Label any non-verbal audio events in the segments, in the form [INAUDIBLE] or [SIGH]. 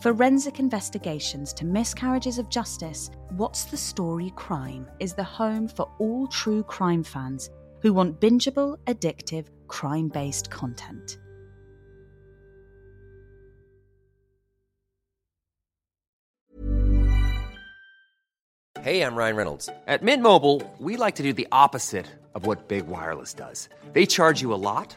forensic investigations to miscarriages of justice, What's the Story Crime is the home for all true crime fans who want bingeable, addictive, crime based content. Hey, I'm Ryan Reynolds. At Mint Mobile, we like to do the opposite of what Big Wireless does. They charge you a lot,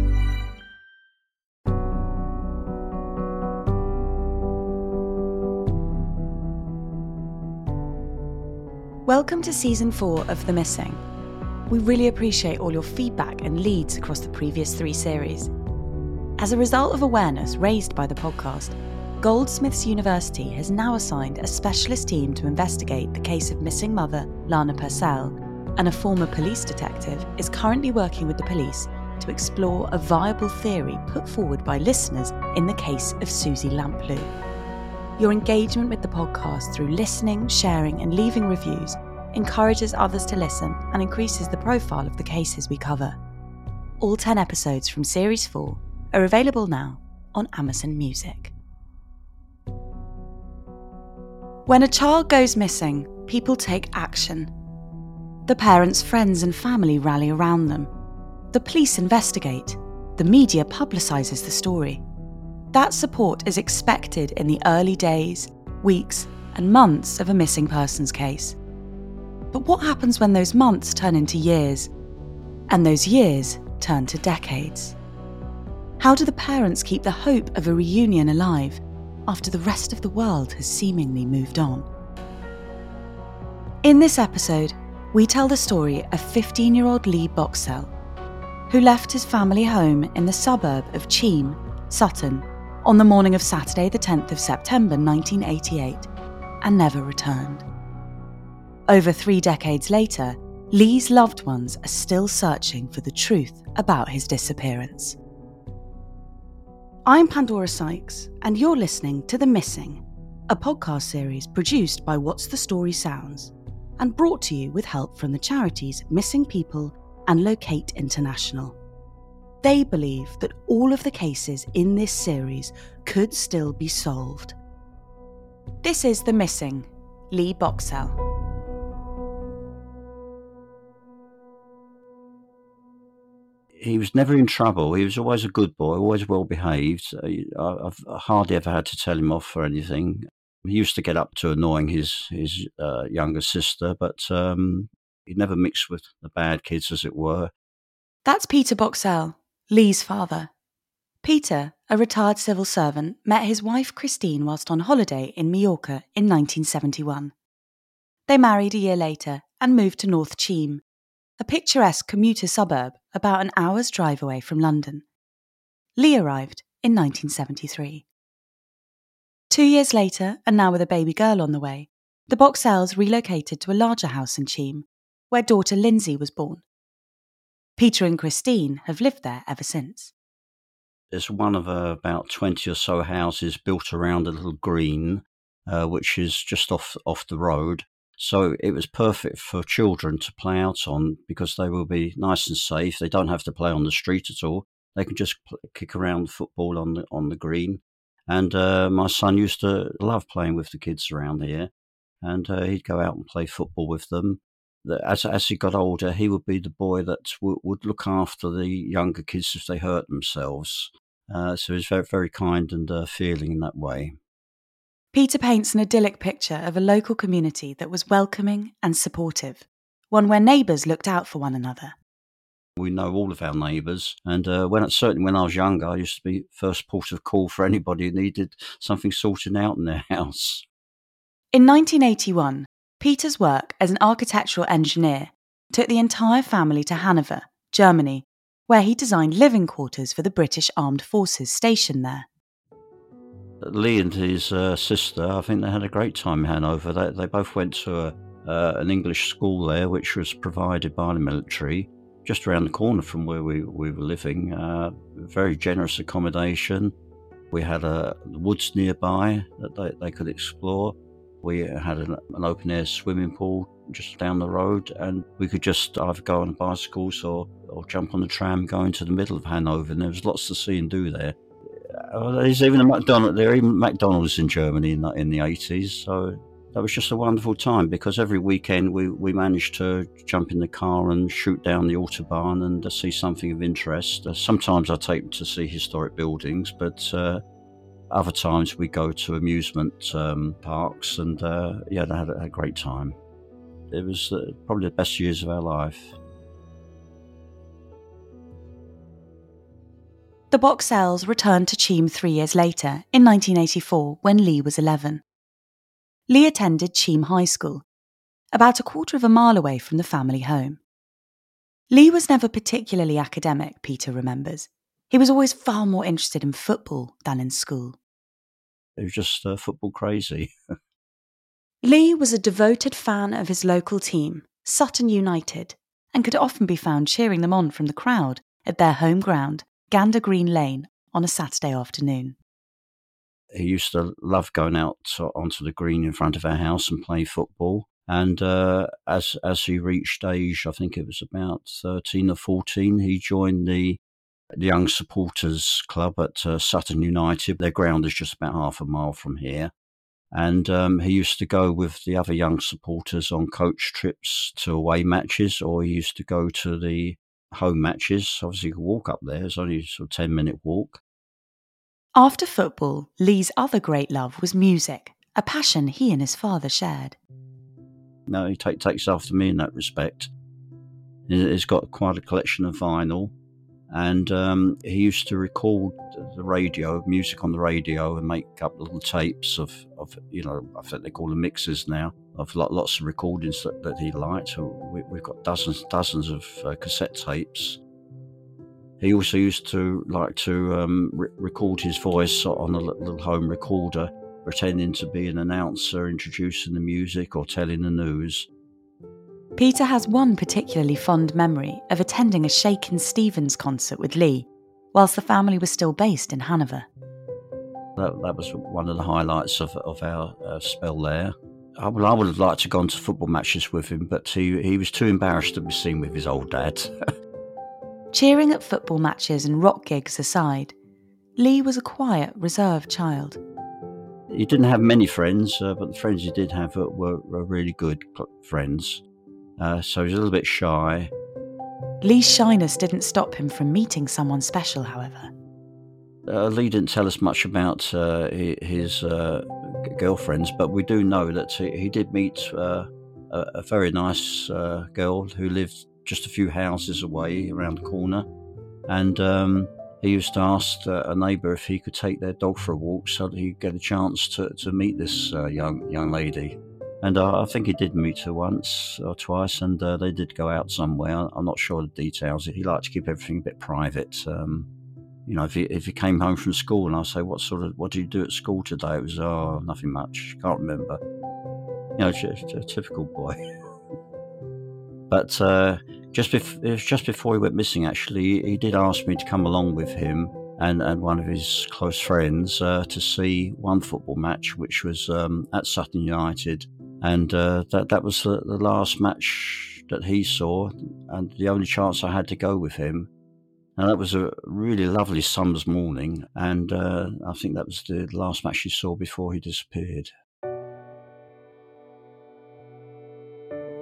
Welcome to season four of The Missing. We really appreciate all your feedback and leads across the previous three series. As a result of awareness raised by the podcast, Goldsmiths University has now assigned a specialist team to investigate the case of missing mother Lana Purcell, and a former police detective is currently working with the police to explore a viable theory put forward by listeners in the case of Suzy Lamplugh. Your engagement with the podcast through listening, sharing, and leaving reviews encourages others to listen and increases the profile of the cases we cover. All 10 episodes from Series 4 are available now on Amazon Music. When a child goes missing, people take action. The parents, friends, and family rally around them. The police investigate. The media publicises the story. That support is expected in the early days, weeks, and months of a missing persons case. But what happens when those months turn into years, and those years turn to decades? How do the parents keep the hope of a reunion alive after the rest of the world has seemingly moved on? In this episode, we tell the story of 15 year old Lee Boxell, who left his family home in the suburb of Cheam, Sutton, on the morning of Saturday, the 10th of September 1988, and never returned. Over three decades later, Lee's loved ones are still searching for the truth about his disappearance. I'm Pandora Sykes, and you're listening to The Missing, a podcast series produced by What's the Story Sounds and brought to you with help from the charities Missing People and Locate International. They believe that all of the cases in this series could still be solved. This is The Missing, Lee Boxell. he was never in trouble. He was always a good boy, always well behaved. Uh, I've hardly ever had to tell him off for anything. He used to get up to annoying his his uh, younger sister, but um, he never mixed with the bad kids, as it were. That's Peter Boxell, Lee's father. Peter, a retired civil servant, met his wife Christine whilst on holiday in Mallorca in 1971. They married a year later and moved to North Cheam, a picturesque commuter suburb about an hour's drive away from London. Lee arrived in 1973. Two years later, and now with a baby girl on the way, the Boxells relocated to a larger house in Cheam, where daughter Lindsay was born. Peter and Christine have lived there ever since. There's one of uh, about 20 or so houses built around a little green, uh, which is just off, off the road. So it was perfect for children to play out on because they will be nice and safe. They don't have to play on the street at all. They can just kick around football on the on the green. And uh, my son used to love playing with the kids around here, and uh, he'd go out and play football with them as as he got older, he would be the boy that w- would look after the younger kids if they hurt themselves. Uh, so he's very very kind and uh, feeling in that way. Peter paints an idyllic picture of a local community that was welcoming and supportive, one where neighbours looked out for one another. We know all of our neighbours, and uh, when certainly when I was younger, I used to be first port of call for anybody who needed something sorted out in their [LAUGHS] house. In 1981, Peter's work as an architectural engineer took the entire family to Hanover, Germany, where he designed living quarters for the British Armed Forces stationed there. Lee and his uh, sister, I think they had a great time in Hanover. They, they both went to a, uh, an English school there, which was provided by the military, just around the corner from where we, we were living. Uh, very generous accommodation. We had a woods nearby that they, they could explore. We had an, an open air swimming pool just down the road, and we could just either go on bicycles or, or jump on the tram going to the middle of Hanover, and there was lots to see and do there. Uh, there's even a McDonald's. There even McDonald's in Germany in the, in the 80s, so that was just a wonderful time because every weekend we, we managed to jump in the car and shoot down the autobahn and uh, see something of interest. Uh, sometimes I take them to see historic buildings, but uh, other times we go to amusement um, parks, and uh, yeah, they had a, great time. It was uh, probably the best years of our life. The Boxells returned to Cheam three years later, in 1984, when Lee was 11. Lee attended Cheam High School, about a quarter of a mile away from the family home. Lee was never particularly academic, Peter remembers. He was always far more interested in football than in school. He was just uh, football crazy. [LAUGHS] Lee was a devoted fan of his local team, Sutton United, and could often be found cheering them on from the crowd at their home ground, Gander Green Lane, on a Saturday afternoon. He used to love going out to, onto the green in front of our house and play football. And uh, as as he reached age, I think it was about thirteen or fourteen, he joined the the Young Supporters Club at uh, Sutton United. Their ground is just about half a mile from here. And um, he used to go with the other young supporters on coach trips to away matches, or he used to go to the home matches. Obviously, you could walk up there, it's only a sort of 10 minute walk. After football, Lee's other great love was music, a passion he and his father shared. No, he take, takes after me in that respect. He's got quite a collection of vinyl and um, he used to record the radio, music on the radio, and make up little tapes of, of you know, I think they call them mixes now, of lots of recordings that, that he liked. We, have got dozens, dozens of uh, cassette tapes. He also used to like to um, re- record his voice on a little home recorder, pretending to be an announcer, introducing the music or telling the news. Peter has one particularly fond memory of attending a Shakin' Stevens concert with Lee, whilst the family was still based in Hanover. That, that was one of the highlights of, of our uh, spell there. I would, I would have liked to have gone to football matches with him, but he, he was too embarrassed to be seen with his old dad. [LAUGHS] Cheering at football matches and rock gigs aside, Lee was a quiet, reserved child. He didn't have many friends, uh, but the friends he did have were, were really good friends. Uh, so he's a little bit shy. Lee's shyness didn't stop him from meeting someone special, however. Uh, Lee didn't tell us much about uh, his uh, girlfriends, but we do know that he, did meet uh, a, a, very nice uh, girl who lived just a few houses away around the corner. And um, he used to ask a neighbour if he could take their dog for a walk so that he'd get a chance to, to meet this young young lady. And uh, I think he did meet her once or twice, and uh, they did go out somewhere. I'm not sure the details. He liked to keep everything a bit private. Um, you know, if he, if he came home from school and I say, what sort of, what did you do at school today? It was, oh, nothing much. Can't remember. You know, just a typical boy. [LAUGHS] but uh, just, bef- it was just before he went missing, actually, he did ask me to come along with him and, and one of his close friends uh, to see one football match, which was um, at Sutton United. And uh, that, that was the, the last match that he saw, and the only chance I had to go with him. And that was a really lovely summer's morning, and uh, I think that was the last match he saw before he disappeared.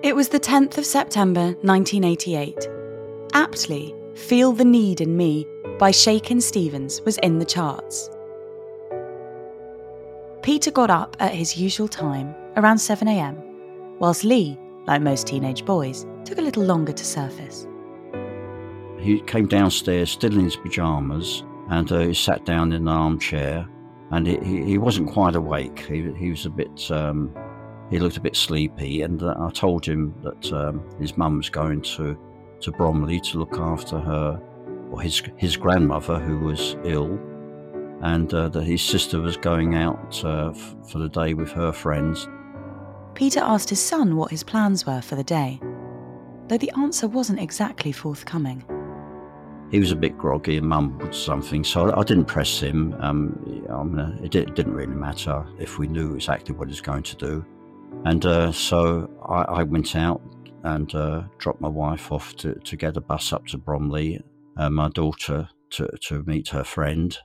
It was the 10th of September 1988. Aptly, Feel the Need in Me by Shakin' Stevens was in the charts. Peter got up at his usual time, around 7am, whilst Lee, like most teenage boys, took a little longer to surface. He came downstairs still in his pyjamas and uh, he sat down in an armchair and he, he, wasn't quite awake. He, he was a bit, um, he looked a bit sleepy and uh, I told him that um, his mum was going to, to Bromley to look after her or his his grandmother who was ill, and uh, that his sister was going out uh, f- for the day with her friends. Peter asked his son what his plans were for the day, though the answer wasn't exactly forthcoming. He was a bit groggy and mumbled something, so I didn't press him. Um, it, didn't really matter if we knew exactly what he was going to do. And uh, so I, I, went out and uh, dropped my wife off to, to get a bus up to Bromley uh, my daughter to, to meet her friend.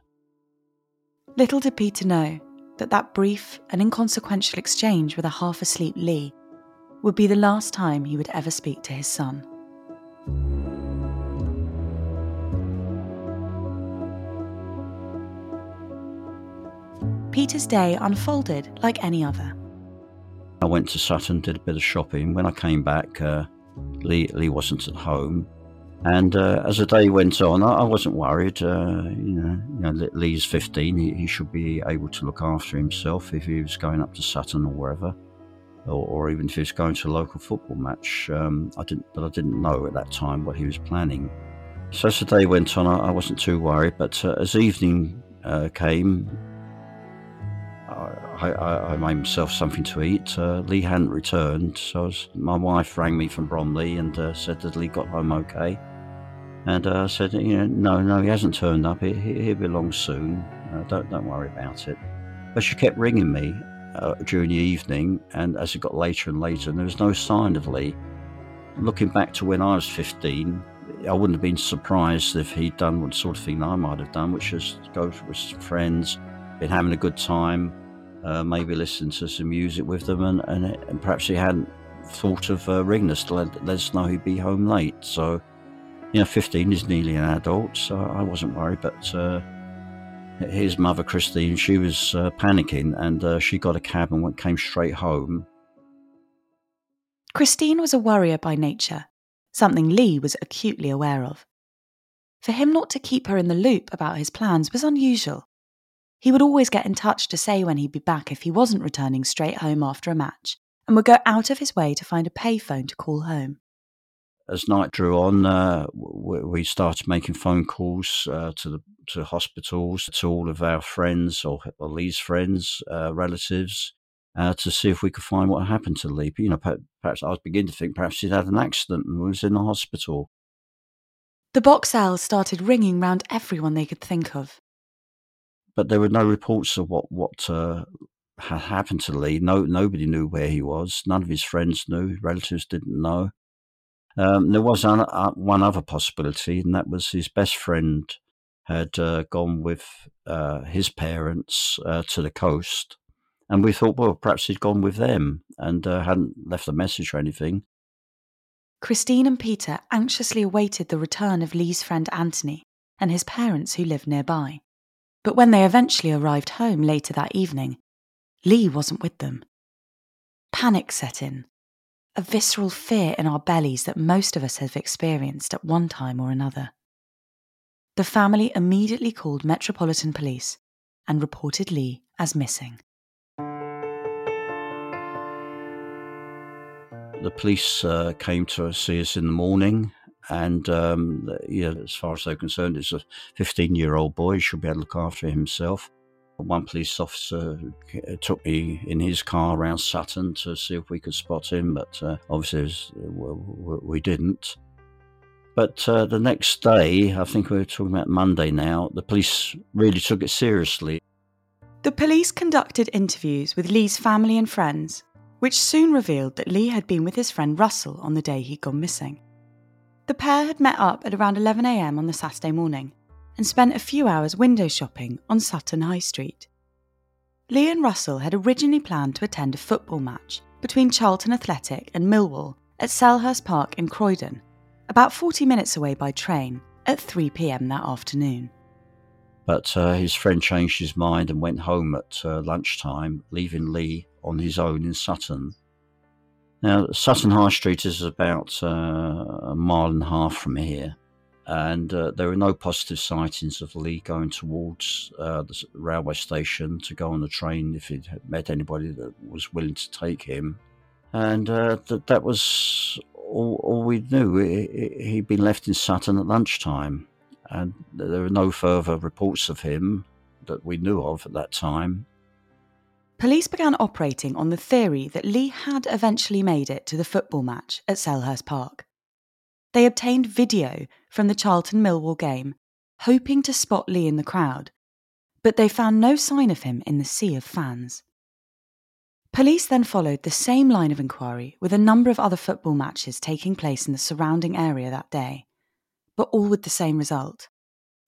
Little did Peter know that that brief and inconsequential exchange with a half asleep Lee would be the last time he would ever speak to his son. Peter's day unfolded like any other. I went to Sutton, did a bit of shopping. When I came back, uh, Lee, Lee wasn't at home. And uh, as the day went on, I, I wasn't worried. Uh, you, know, you know, Lee's 15; he, he, should be able to look after himself if he was going up to Sutton or wherever, or, or even if he was going to a local football match. Um, I didn't, but I didn't know at that time what he was planning. So as the day went on, I, I wasn't too worried. But uh, as evening uh, came, I, I, I, made myself something to eat. Uh, Lee hadn't returned, so was, my wife rang me from Bromley and uh, said that Lee got home okay. And uh, I said, you know, no, no, he hasn't turned up. He, he, will be along soon. Uh, don't, don't worry about it. But she kept ringing me uh, during the evening, and as it got later and later, and there was no sign of Lee. Looking back to when I was 15, I wouldn't have been surprised if he'd done what sort of thing I might have done, which is go with friends, been having a good time, uh, maybe listen to some music with them, and, and, and perhaps he hadn't thought of uh, ringing us to let, let us know he'd be home late. So you know, 15 is nearly an adult, so I wasn't worried. But uh, his mother, Christine, she was uh, panicking and uh, she got a cab and went, came straight home. Christine was a worrier by nature, something Lee was acutely aware of. For him not to keep her in the loop about his plans was unusual. He would always get in touch to say when he'd be back if he wasn't returning straight home after a match, and would go out of his way to find a payphone to call home as night drew on, uh, we started making phone calls uh, to the to hospitals, to all of our friends or, or Lee's friends, uh, relatives, uh, to see if we could find what happened to Lee. You know, perhaps I was beginning to think perhaps he'd had an accident and was in the hospital. The box started ringing round everyone they could think of. But there were no reports of what what uh, had happened to Lee. No, nobody knew where he was. None of his friends knew. Relatives didn't know. Um, there was an, uh, one other possibility, and that was his best friend had uh, gone with uh, his parents uh, to the coast. And we thought, well, perhaps he'd gone with them and uh, hadn't left a message or anything. Christine and Peter anxiously awaited the return of Lee's friend Anthony and his parents who lived nearby. But when they eventually arrived home later that evening, Lee wasn't with them. Panic set in a visceral fear in our bellies that most of us have experienced at one time or another. The family immediately called Metropolitan Police and reported Lee as missing. The police uh, came to see us in the morning And um, yeah, as far as they're concerned, it's a 15 year old boy. He should be able to look after himself. One police officer uh, took me in his car around Sutton to see if we could spot him, but uh, obviously was, we didn't. But uh, the next day, I think we were talking about Monday now, the police really took it seriously. The police conducted interviews with Lee's family and friends, which soon revealed that Lee had been with his friend Russell on the day he'd gone missing. The pair had met up at around 11am on the Saturday morning and spent a few hours window shopping on Sutton High Street. Lee and Russell had originally planned to attend a football match between Charlton Athletic and Millwall at Selhurst Park in Croydon, about 40 minutes away by train, at 3 pm that afternoon. But uh, his friend changed his mind and went home at uh, lunchtime, leaving Lee on his own in Sutton. Now, Sutton High Street is about uh, a mile and a half from here, and uh, there are no positive sightings of Lee going towards uh, the railway station to go on the train if he'd met anybody that was willing to take him. And uh, that, that was all, all we knew. He'd been left in Sutton at lunchtime, and there were no further reports of him that we knew of at that time. Police began operating on the theory that Lee had eventually made it to the football match at Selhurst Park. They obtained video from the Charlton Millwall game, hoping to spot Lee in the crowd, but they found no sign of him in the sea of fans. Police then followed the same line of inquiry with a number of other football matches taking place in the surrounding area that day, but all with the same result,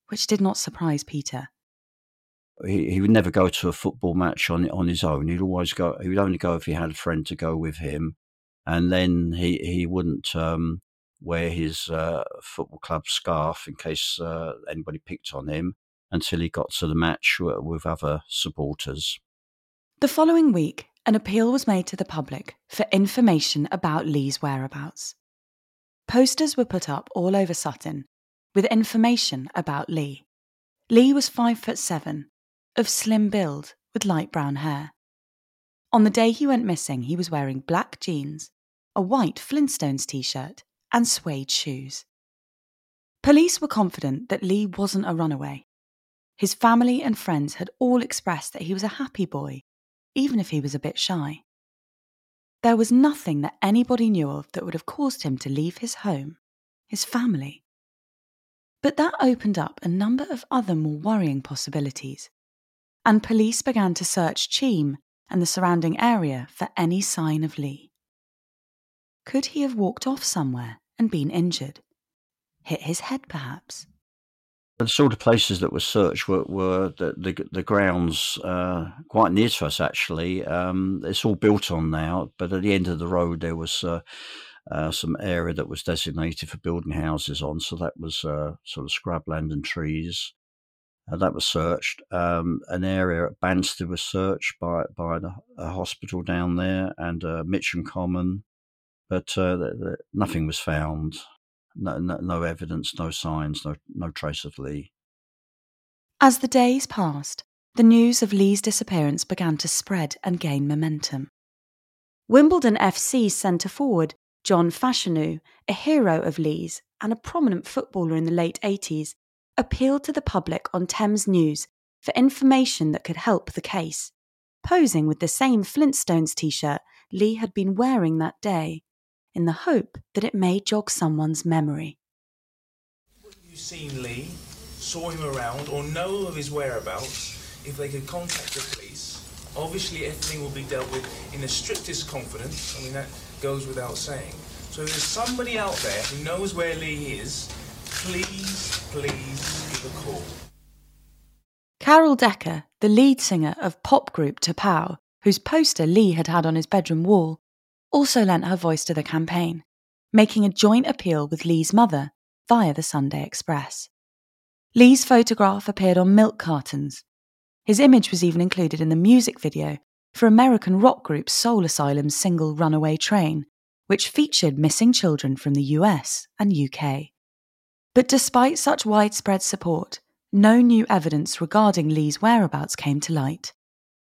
which did not surprise Peter he, he would never go to a football match on on his own. He'd always go. He would only go if he had a friend to go with him, and then he he wouldn't um, wear his uh, football club scarf in case uh, anybody picked on him until he got to the match with other supporters. The following week, an appeal was made to the public for information about Lee's whereabouts. Posters were put up all over Sutton with information about Lee. Lee was five foot seven of slim build with light brown hair. On the day he went missing, he was wearing black jeans, a white Flintstones t shirt, and suede shoes. Police were confident that Lee wasn't a runaway. His family and friends had all expressed that he was a happy boy, even if he was a bit shy. There was nothing that anybody knew of that would have caused him to leave his home, his family. But that opened up a number of other more worrying possibilities and police began to search Cheam and the surrounding area for any sign of Lee. Could he have walked off somewhere and been injured? Hit his head, perhaps? The sort of places that were searched were, were the, the, the grounds uh, quite near to us, actually. Um, it's all built on now, but at the end of the road there was uh, uh, some area that was designated for building houses on, so that was uh, sort of scrubland and trees. Uh, that was searched. Um, an area at Banstead was searched by by the, a hospital down there and uh, Mitcham Common, but uh, nothing was found. No, no, no, evidence, no signs, no no trace of Lee. As the days passed, the news of Lee's disappearance began to spread and gain momentum. Wimbledon FC centre forward John Fashanu, a hero of Lee's and a prominent footballer in the late 80s, appealed to the public on Thames News for information that could help the case, posing with the same Flintstones t shirt Lee had been wearing that day, in the hope that it may jog someone's memory. you seen Lee, saw him around, or know of his whereabouts, if they could contact the police, obviously everything will be dealt with in the strictest confidence. I mean, that goes without saying. So if there's somebody out there who knows where Lee is, please, please give a call. Carol Decker, the lead singer of pop group T'Pau, whose poster Lee had had on his bedroom wall, also lent her voice to the campaign, making a joint appeal with Lee's mother via the Sunday Express. Lee's photograph appeared on milk cartons. His image was even included in the music video for American rock group Soul Asylum's single Runaway Train, which featured missing children from the US and UK. But despite such widespread support, no new evidence regarding Lee's whereabouts came to light,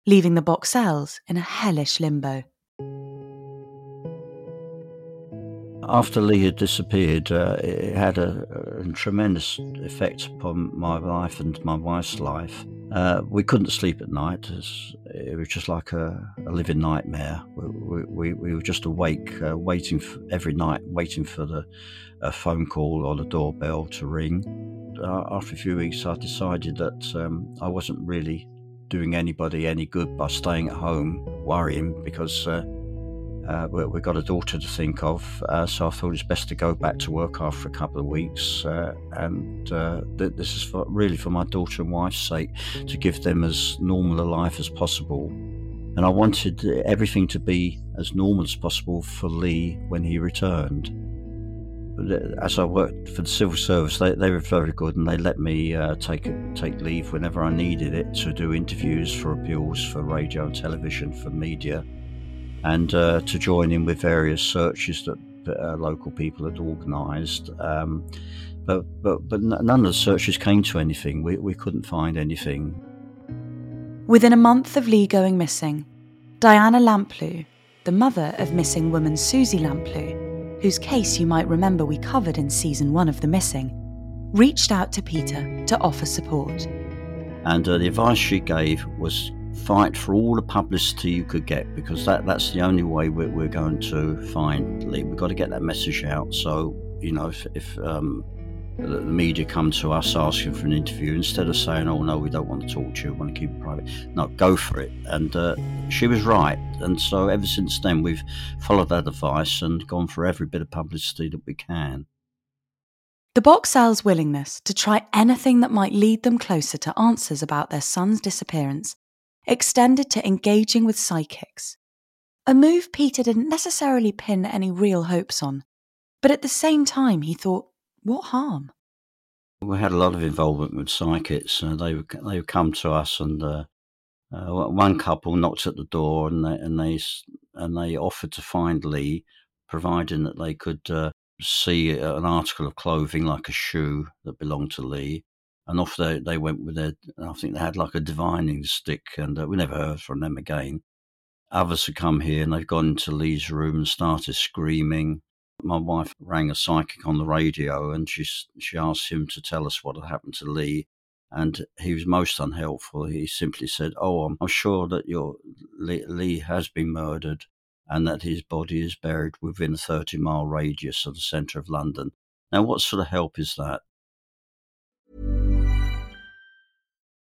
leaving the Boxells in a hellish limbo. After Lee had disappeared, uh, it had a, a, tremendous effect upon my life and my wife's life. Uh, we couldn't sleep at night. It was just like a, a living nightmare. We, we, we, were just awake, uh, waiting for, every night, waiting for the phone call or the doorbell to ring. Uh, after a few weeks, I decided that um, I wasn't really doing anybody any good by staying at home worrying because uh, uh, we've got a daughter to think of, uh, so I thought it's best to go back to work after a couple of weeks. Uh, and uh, th- this is for, really for my daughter and wife's sake to give them as normal a life as possible. And I wanted everything to be as normal as possible for Lee when he returned. But as I worked for the civil service, they, they were very good and they let me uh, take take leave whenever I needed it to do interviews for appeals for radio and television for media and uh, to join in with various searches that uh, local people had organised. Um, but, but, but none of the searches came to anything. We, we couldn't find anything. Within a month of Lee going missing, Diana Lamplugh, the mother of missing woman Suzy Lamplugh, whose case you might remember we covered in season one of The Missing, reached out to Peter to offer support. And uh, the advice she gave was fight for all the publicity you could get because that, that's the only way we're, we're going to find Lee. We've got to get that message out. So, you know, if, if um, the media come to us asking for an interview, instead of saying, oh, no, we don't want to talk to you, we want to keep it private, no, go for it. And uh, she was right. And so ever since then, we've followed that advice and gone for every bit of publicity that we can. The Boxell's willingness to try anything that might lead them closer to answers about their son's disappearance extended to engaging with psychics. A move Peter didn't necessarily pin any real hopes on, but at the same time he thought, what harm? We had a lot of involvement with psychics. Uh, they would they would come to us, and uh, uh, one couple knocked at the door, and they and they and they offered to find Lee, providing that they could uh, see an article of clothing like a shoe that belonged to Lee, and off they, they went with their, I think they had like a divining stick, and uh, we never heard from them again. Others had come here and they've gone into Lee's room and started screaming. My wife rang a psychic on the radio and she, she asked him to tell us what had happened to Lee. And he was most unhelpful. He simply said, Oh, I'm, I'm sure that your Lee, Lee has been murdered and that his body is buried within a 30 mile radius of the centre of London. Now, what sort of help is that?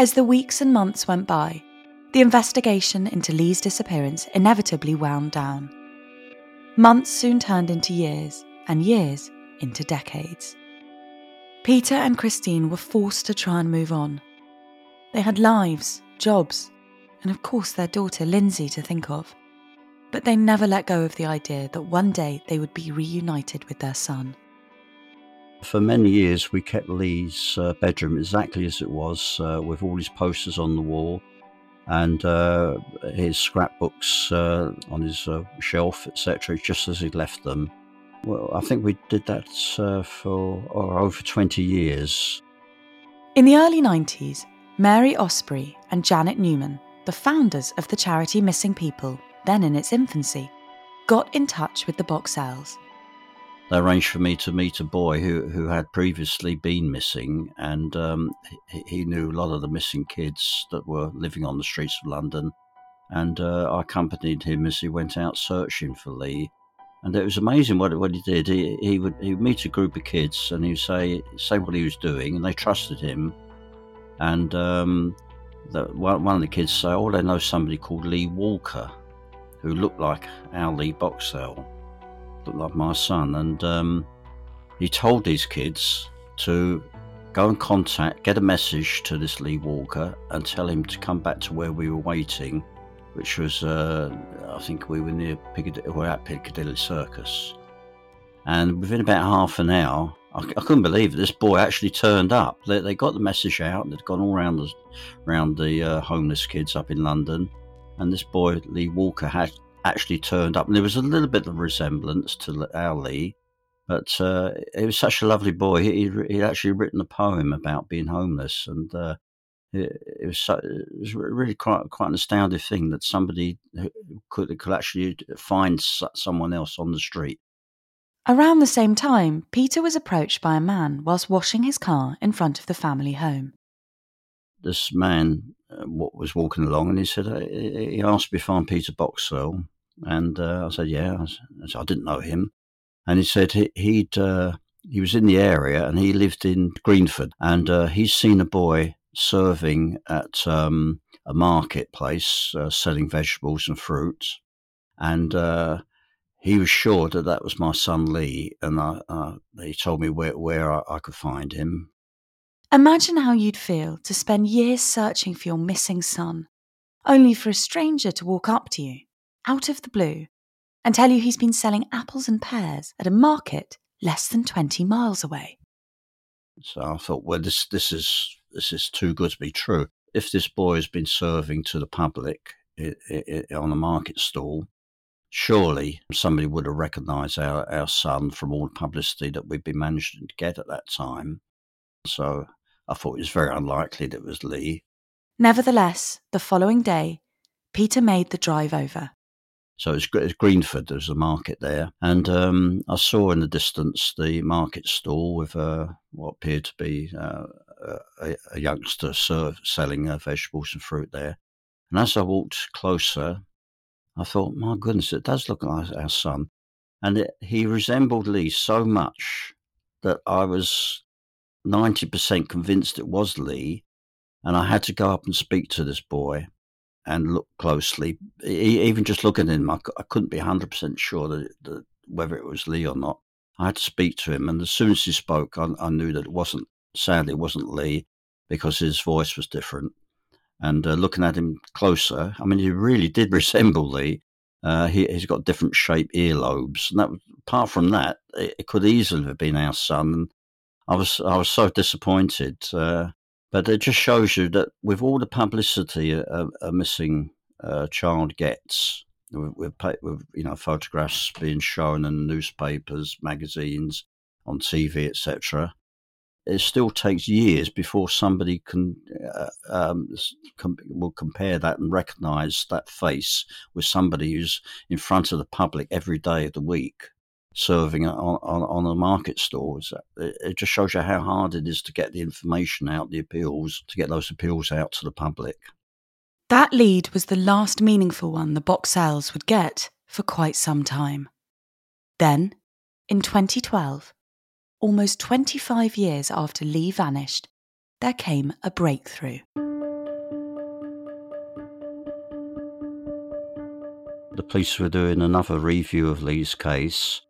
As the weeks and months went by, the investigation into Lee's disappearance inevitably wound down. Months soon turned into years, and years into decades. Peter and Christine were forced to try and move on. They had lives, jobs, and of course their daughter Lindsay to think of. But they never let go of the idea that one day they would be reunited with their son. For many years, we kept Lee's uh, bedroom exactly as it was, uh, with all his posters on the wall and uh, his scrapbooks uh, on his uh, shelf, etc., just as he left them. Well, I think we did that uh, for oh, over 20 years. In the early 90s, Mary Asprey and Janet Newman, the founders of the charity Missing People, then in its infancy, got in touch with the Boxells they arranged for me to meet a boy who, who had previously been missing, and um, he, he, knew a lot of the missing kids that were living on the streets of London. and uh, I accompanied him as he went out searching for Lee. And it was amazing what what he did. He, he would he would meet a group of kids and he'd say say what he was doing, and they trusted him. And um, the, one, one of the kids say, "Oh, they know somebody called Lee Walker, who looked like our Lee Boxell, looked like my son." And um, he told these kids to go and contact, get a message to this Lee Walker, and tell him to come back to where we were waiting which was, uh, I think we were near Piccadilly, we at Piccadilly Circus. And within about half an hour, I, I couldn't believe it, this boy actually turned up. They, they got the message out, they'd gone all around the, around the uh, homeless kids up in London, and this boy, Lee Walker, had actually turned up. And there was a little bit of resemblance to our Lee, but uh, he was such a lovely boy. He, he'd actually written a poem about being homeless, and uh, it, it was so, it was really quite quite an astounding thing that somebody could could actually find someone else on the street. Around the same time, Peter was approached by a man whilst washing his car in front of the family home. This man uh, was walking along, and he said he asked me if I'm Peter Boxell, and uh, I said yeah. I, said, I didn't know him, and he said he, would uh, he was in the area and he lived in Greenford, and he's seen a boy serving at um, a marketplace uh, selling vegetables and fruits. And uh, he was sure that that was my son Lee, and I, uh, he told me where, where I, I could find him. Imagine how you'd feel to spend years searching for your missing son, only for a stranger to walk up to you, out of the blue, and tell you he's been selling apples and pears at a market less than 20 miles away. So I thought, well, this, this is this is too good to be true. If this boy has been serving to the public it, it, on a market stall, surely somebody would have recognised our, our son from all the publicity that we'd been managing to get at that time. So I thought it was very unlikely that it was Lee. Nevertheless, the following day, Peter made the drive over. So it's, it's Greenford, there's a market there. And um, I saw in the distance the market stall with uh, what appeared to be uh, a, a, youngster serve, selling uh, vegetables and fruit there. And as I walked closer, I thought, my goodness, it does look like our son. And it, he resembled Lee so much that I was 90% convinced it was Lee. And I had to go up and speak to this boy and look closely. Even just looking at him, I, couldn't be 100% sure that, that, whether it was Lee or not. I had to speak to him, and as soon as he spoke, I, I knew that it wasn't. Sadly, it wasn't Lee because his voice was different. And uh, looking at him closer, I mean, he really did [LAUGHS] resemble Lee. Uh, he, has got different shaped earlobes, and that, apart from that, it, it, could easily have been our son. And I was I was so disappointed. Uh, but it just shows you that with all the publicity a, a missing uh, child gets, with, with, with, you know photographs being shown in newspapers, magazines, on TV, etc., it still takes years before somebody can uh, um, will compare that and recognise that face with somebody who's in front of the public every day of the week serving on, on, on a market stores. It, it just shows you how hard it is to get the information out, the appeals, to get those appeals out to the public. That lead was the last meaningful one the Boxells would get for quite some time. Then, in 2012, almost 25 years after Lee vanished, there came a breakthrough. The police were doing another review of Lee's case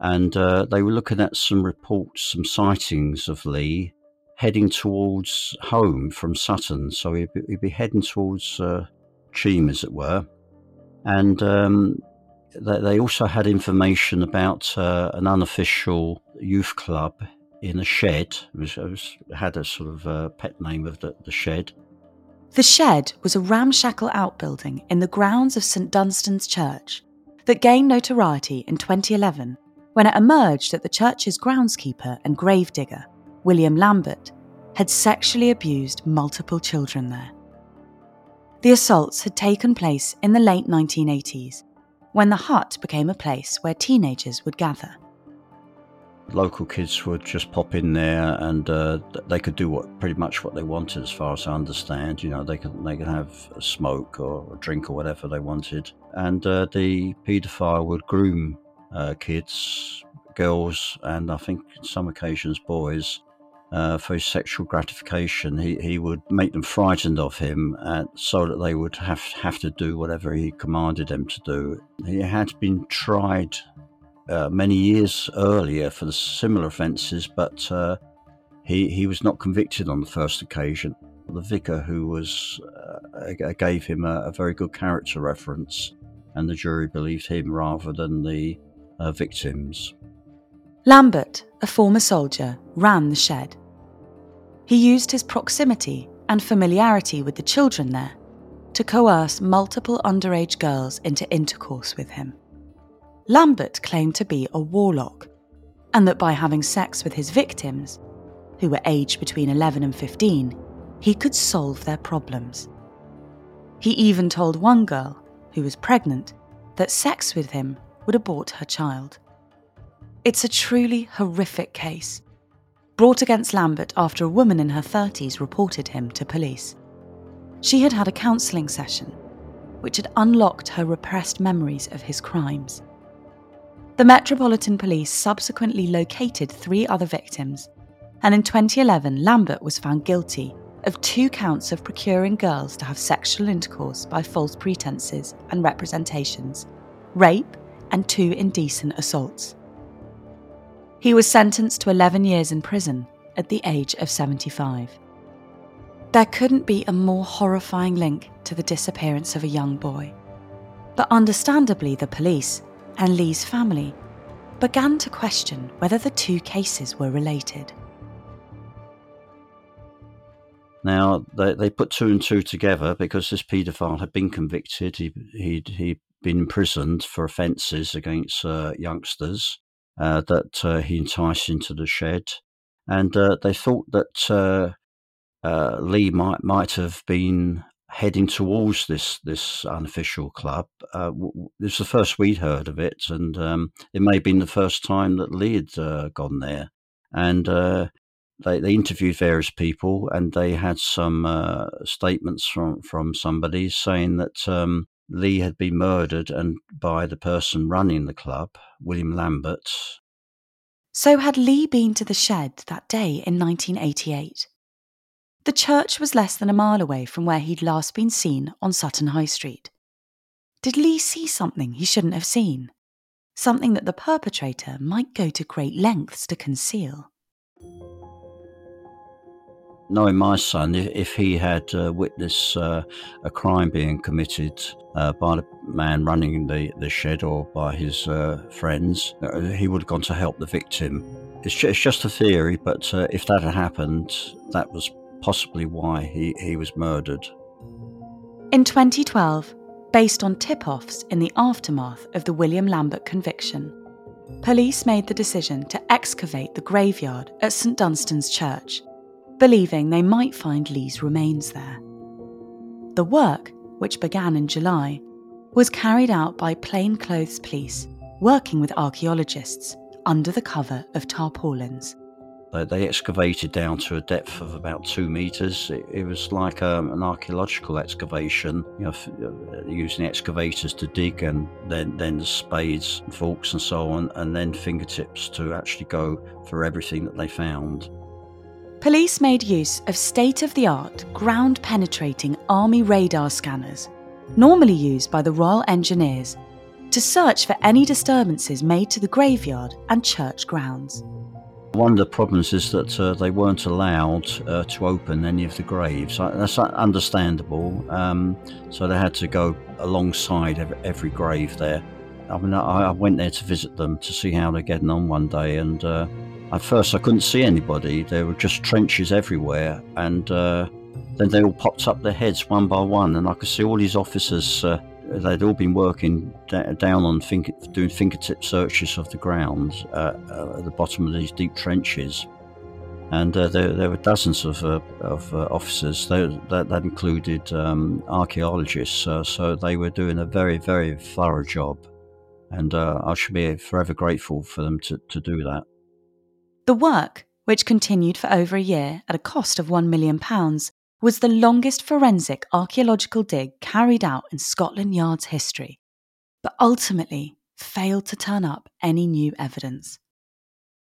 and uh, they were looking at some reports, some sightings of Lee heading towards home from Sutton. So he'd be, he'd be heading towards uh, Cheam, as it were. And um, they, they, also had information about uh, an unofficial youth club in a shed. It, was, it was, had a sort of uh, pet name of the, the shed. The shed was a ramshackle outbuilding in the grounds of St Dunstan's Church that gained notoriety in 2011 when it emerged that the church's groundskeeper and gravedigger, William Lambert, had sexually abused multiple children there. The assaults had taken place in the late 1980s, when the hut became a place where teenagers would gather. local kids would just pop in there and uh, they could do what pretty much what they wanted, as far as I understand. You know, they could they could have a smoke or a drink or whatever they wanted, and uh, the paedophile would groom uh, kids, girls, and I think in some occasions boys. Uh, for his sexual gratification, he, he would make them frightened of him, uh, so that they would have have to do whatever he commanded them to do. He had been tried uh, many years earlier for similar offences, but uh, he he was not convicted on the first occasion. The vicar, who was uh, gave him a, a, very good character reference, and the jury believed him rather than the uh, victims. Lambert, a former soldier, ran the shed. He used his proximity and familiarity with the children there to coerce multiple underage girls into intercourse with him. Lambert claimed to be a warlock, and that by having sex with his victims, who were aged between 11 and 15, he could solve their problems. He even told one girl, who was pregnant, that sex with him would abort her child. It's a truly horrific case, brought against Lambert after a woman in her 30s reported him to police. She had had a counselling session, which had unlocked her repressed memories of his crimes. The Metropolitan Police subsequently located three other victims, and in 2011, Lambert was found guilty of two counts of procuring girls to have sexual intercourse by false pretenses and representations, rape, and two indecent assaults. He was sentenced to 11 years in prison at the age of 75. There couldn't be a more horrifying link to the disappearance of a young boy. But understandably, the police and Lee's family began to question whether the two cases were related. Now, they, they put two and two together because this paedophile had been convicted. He, he'd, he'd been imprisoned for offences against uh, youngsters uh, that uh, he enticed into the shed. And uh, they thought that uh, Lee might, might have been heading towards this this unofficial club. Uh, this is the first we'd heard of it, and um, it may have been the first time that Lee had uh, gone there. And uh, they, they interviewed various people, and they had some statements from from somebody saying that um, Lee had been murdered and by the person running the club, William Lambert. So had Lee been to the shed that day in 1988? The church was less than a mile away from where he'd last been seen on Sutton High Street. Did Lee see something he shouldn't have seen? Something that the perpetrator might go to great lengths to conceal? Knowing my son, if he had uh, witnessed uh, a crime being committed uh, by the man running the, the shed or by his uh, friends, uh, he would have gone to help the victim. It's, it's just a theory, but uh, if that had happened, that was possibly why he, he was murdered. In 2012, based on tip offs in the aftermath of the William Lambert conviction, police made the decision to excavate the graveyard at St Dunstan's Church, believing they might find Lee's remains there. The work, which began in July, was carried out by plainclothes police working with archaeologists under the cover of tarpaulins. They, excavated down to a depth of about two meters. It, it was like um, an archaeological excavation, you know, uh, using excavators to dig and then, then spades, forks, and so on, and then fingertips to actually go for everything that they found. Police made use of state of the art, ground penetrating army radar scanners, normally used by the Royal Engineers, to search for any disturbances made to the graveyard and church grounds. One of the problems is that uh, they weren't allowed uh, to open any of the graves. That's understandable. Um, so they had to go alongside every, grave there. I mean, I, I, went there to visit them to see how they're getting on one day, and uh, at first I couldn't see anybody. There were just trenches everywhere, and uh, then they all popped up their heads one by one, and I could see all these officers uh, they'd all been working da- down on finger- doing fingertip searches of the ground uh, uh, at the bottom of these deep trenches. And uh, there, there, were dozens of, uh, of officers. They, that, that, included um, archaeologists. So they were doing a very, very thorough job. And I should be forever grateful for them to, to do that. The work, which continued for over a year at a cost of £1 million, was the longest forensic archaeological dig carried out in Scotland Yard's history, but ultimately failed to turn up any new evidence.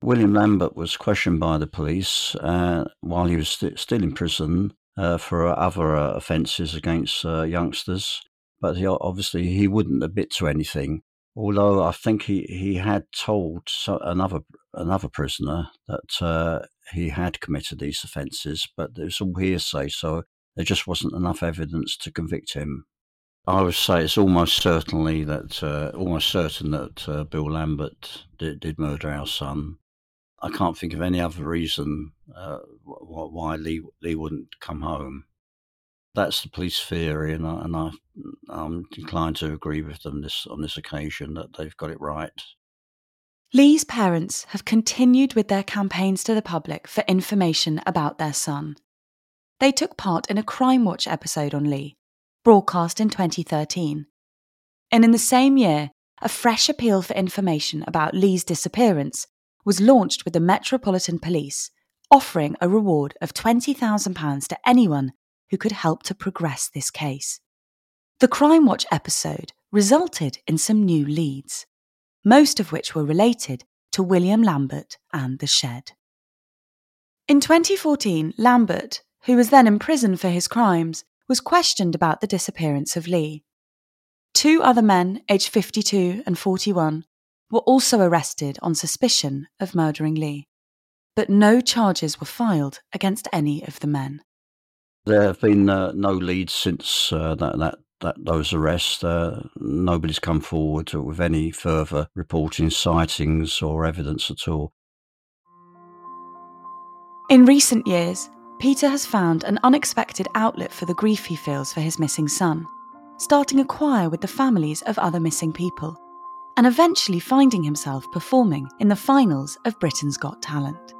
William Lambert was questioned by the police uh, while he was st- still in prison uh, for other uh, offences against uh, youngsters, but he, obviously he wouldn't admit to anything. Although I think he, he had told another another prisoner that uh, he had committed these offences, but it was all hearsay, so there just wasn't enough evidence to convict him. I would say it's almost certainly that uh, almost certain that uh, Bill Lambert did, did, murder our son. I can't think of any other reason uh, why Lee Lee wouldn't come home. That's the police theory, and, I, and I, I'm inclined to agree with them this on this occasion that they've got it right. Lee's parents have continued with their campaigns to the public for information about their son. They took part in a Crime Watch episode on Lee, broadcast in 2013. And in the same year, a fresh appeal for information about Lee's disappearance was launched with the Metropolitan Police, offering a reward of £20,000 to anyone who could help to progress this case. The Crime Watch episode resulted in some new leads most of which were related to William Lambert and the shed. In 2014, Lambert, who was then in prison for his crimes, was questioned about the disappearance of Lee. Two other men, aged 52 and 41, were also arrested on suspicion of murdering Lee, but no charges were filed against any of the men. There have been uh, no leads since uh, that, that that those arrests, uh, nobody's come forward with any further reporting sightings or evidence at all. In recent years, Peter has found an unexpected outlet for the grief he feels for his missing son, starting a choir with the families of other missing people, and eventually finding himself performing in the finals of Britain's Got Talent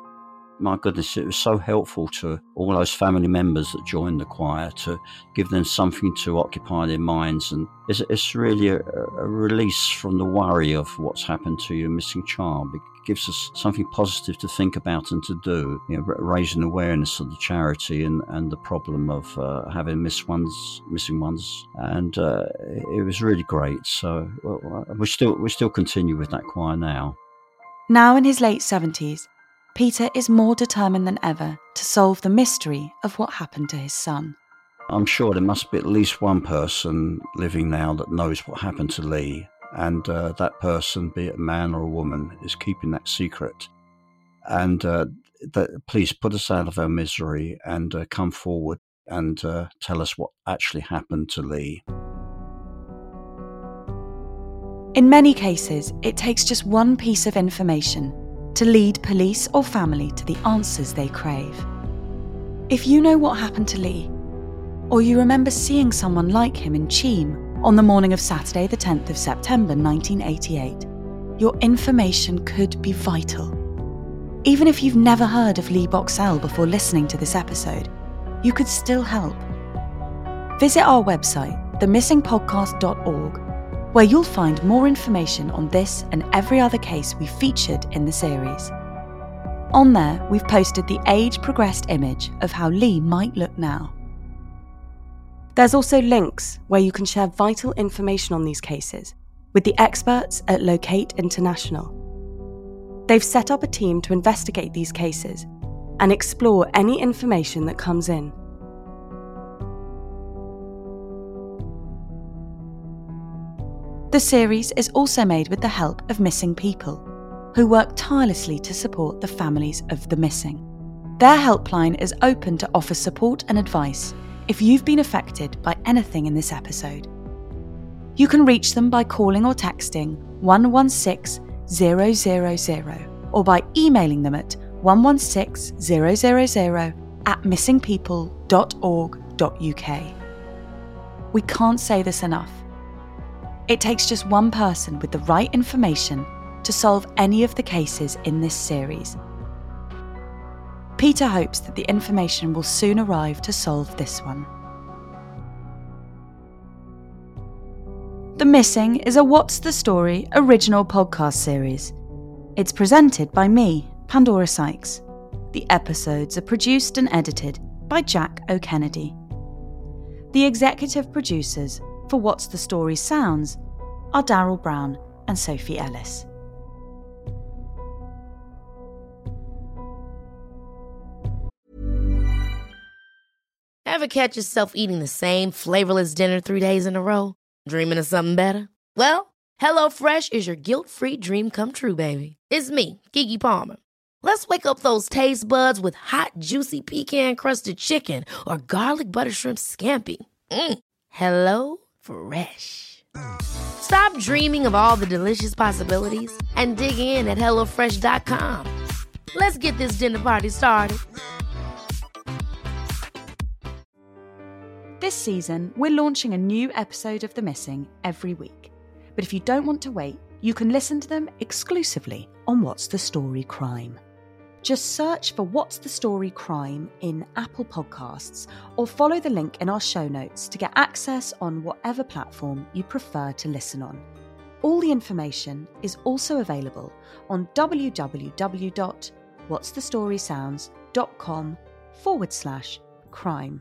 my goodness, it was so helpful to all those family members that joined the choir to give them something to occupy their minds. And it's, it's really a, a, release from the worry of what's happened to your missing child. It gives us something positive to think about and to do, you know, raising awareness of the charity and, and the problem of uh, having missed ones, missing ones. And uh, it was really great. So we still, we still continue with that choir now. Now in his late 70s, Peter is more determined than ever to solve the mystery of what happened to his son. I'm sure there must be at least one person living now that knows what happened to Lee, and uh, that person, be it a man or a woman, is keeping that secret. And uh, that, please put us out of our misery and uh, come forward and uh, tell us what actually happened to Lee. In many cases, it takes just one piece of information to lead police or family to the answers they crave. If you know what happened to Lee, or you remember seeing someone like him in Cheam on the morning of Saturday, the 10th of September 1988, your information could be vital. Even if you've never heard of Lee Boxell before listening to this episode, you could still help. Visit our website, themissingpodcast.org, where you'll find more information on this and every other case we featured in the series. On there, we've posted the age progressed image of how Lee might look now. There's also links where you can share vital information on these cases with the experts at Locate International. They've set up a team to investigate these cases and explore any information that comes in. The series is also made with the help of missing people, who work tirelessly to support the families of the missing. Their helpline is open to offer support and advice if you've been affected by anything in this episode. You can reach them by calling or texting 116 000 or by emailing them at 116 000 at missingpeople.org.uk. We can't say this enough. It takes just one person with the right information to solve any of the cases in this series. Peter hopes that the information will soon arrive to solve this one. The Missing is a What's the Story original podcast series. It's presented by me, Pandora Sykes. The episodes are produced and edited by Jack O'Kennedy. The executive producers for What's the Story Sounds are Daryl Brown and Sophie Ellis. Ever catch yourself eating the same flavorless dinner three days in a row? Dreaming of something better? Well, HelloFresh is your guilt free dream come true, baby. It's me, Keke Palmer. Let's wake up those taste buds with hot, juicy pecan crusted chicken or garlic butter shrimp scampi. Mm. Hello Fresh. Stop dreaming of all the delicious possibilities and dig in at HelloFresh.com. Let's get this dinner party started. This season, we're launching a new episode of The Missing every week. But if you don't want to wait, you can listen to them exclusively on What's the Story Crime. Just search for What's the Story Crime in Apple Podcasts or follow the link in our show notes to get access on whatever platform you prefer to listen on. All the information is also available on www.what'sthestorysounds.com forward slash crime.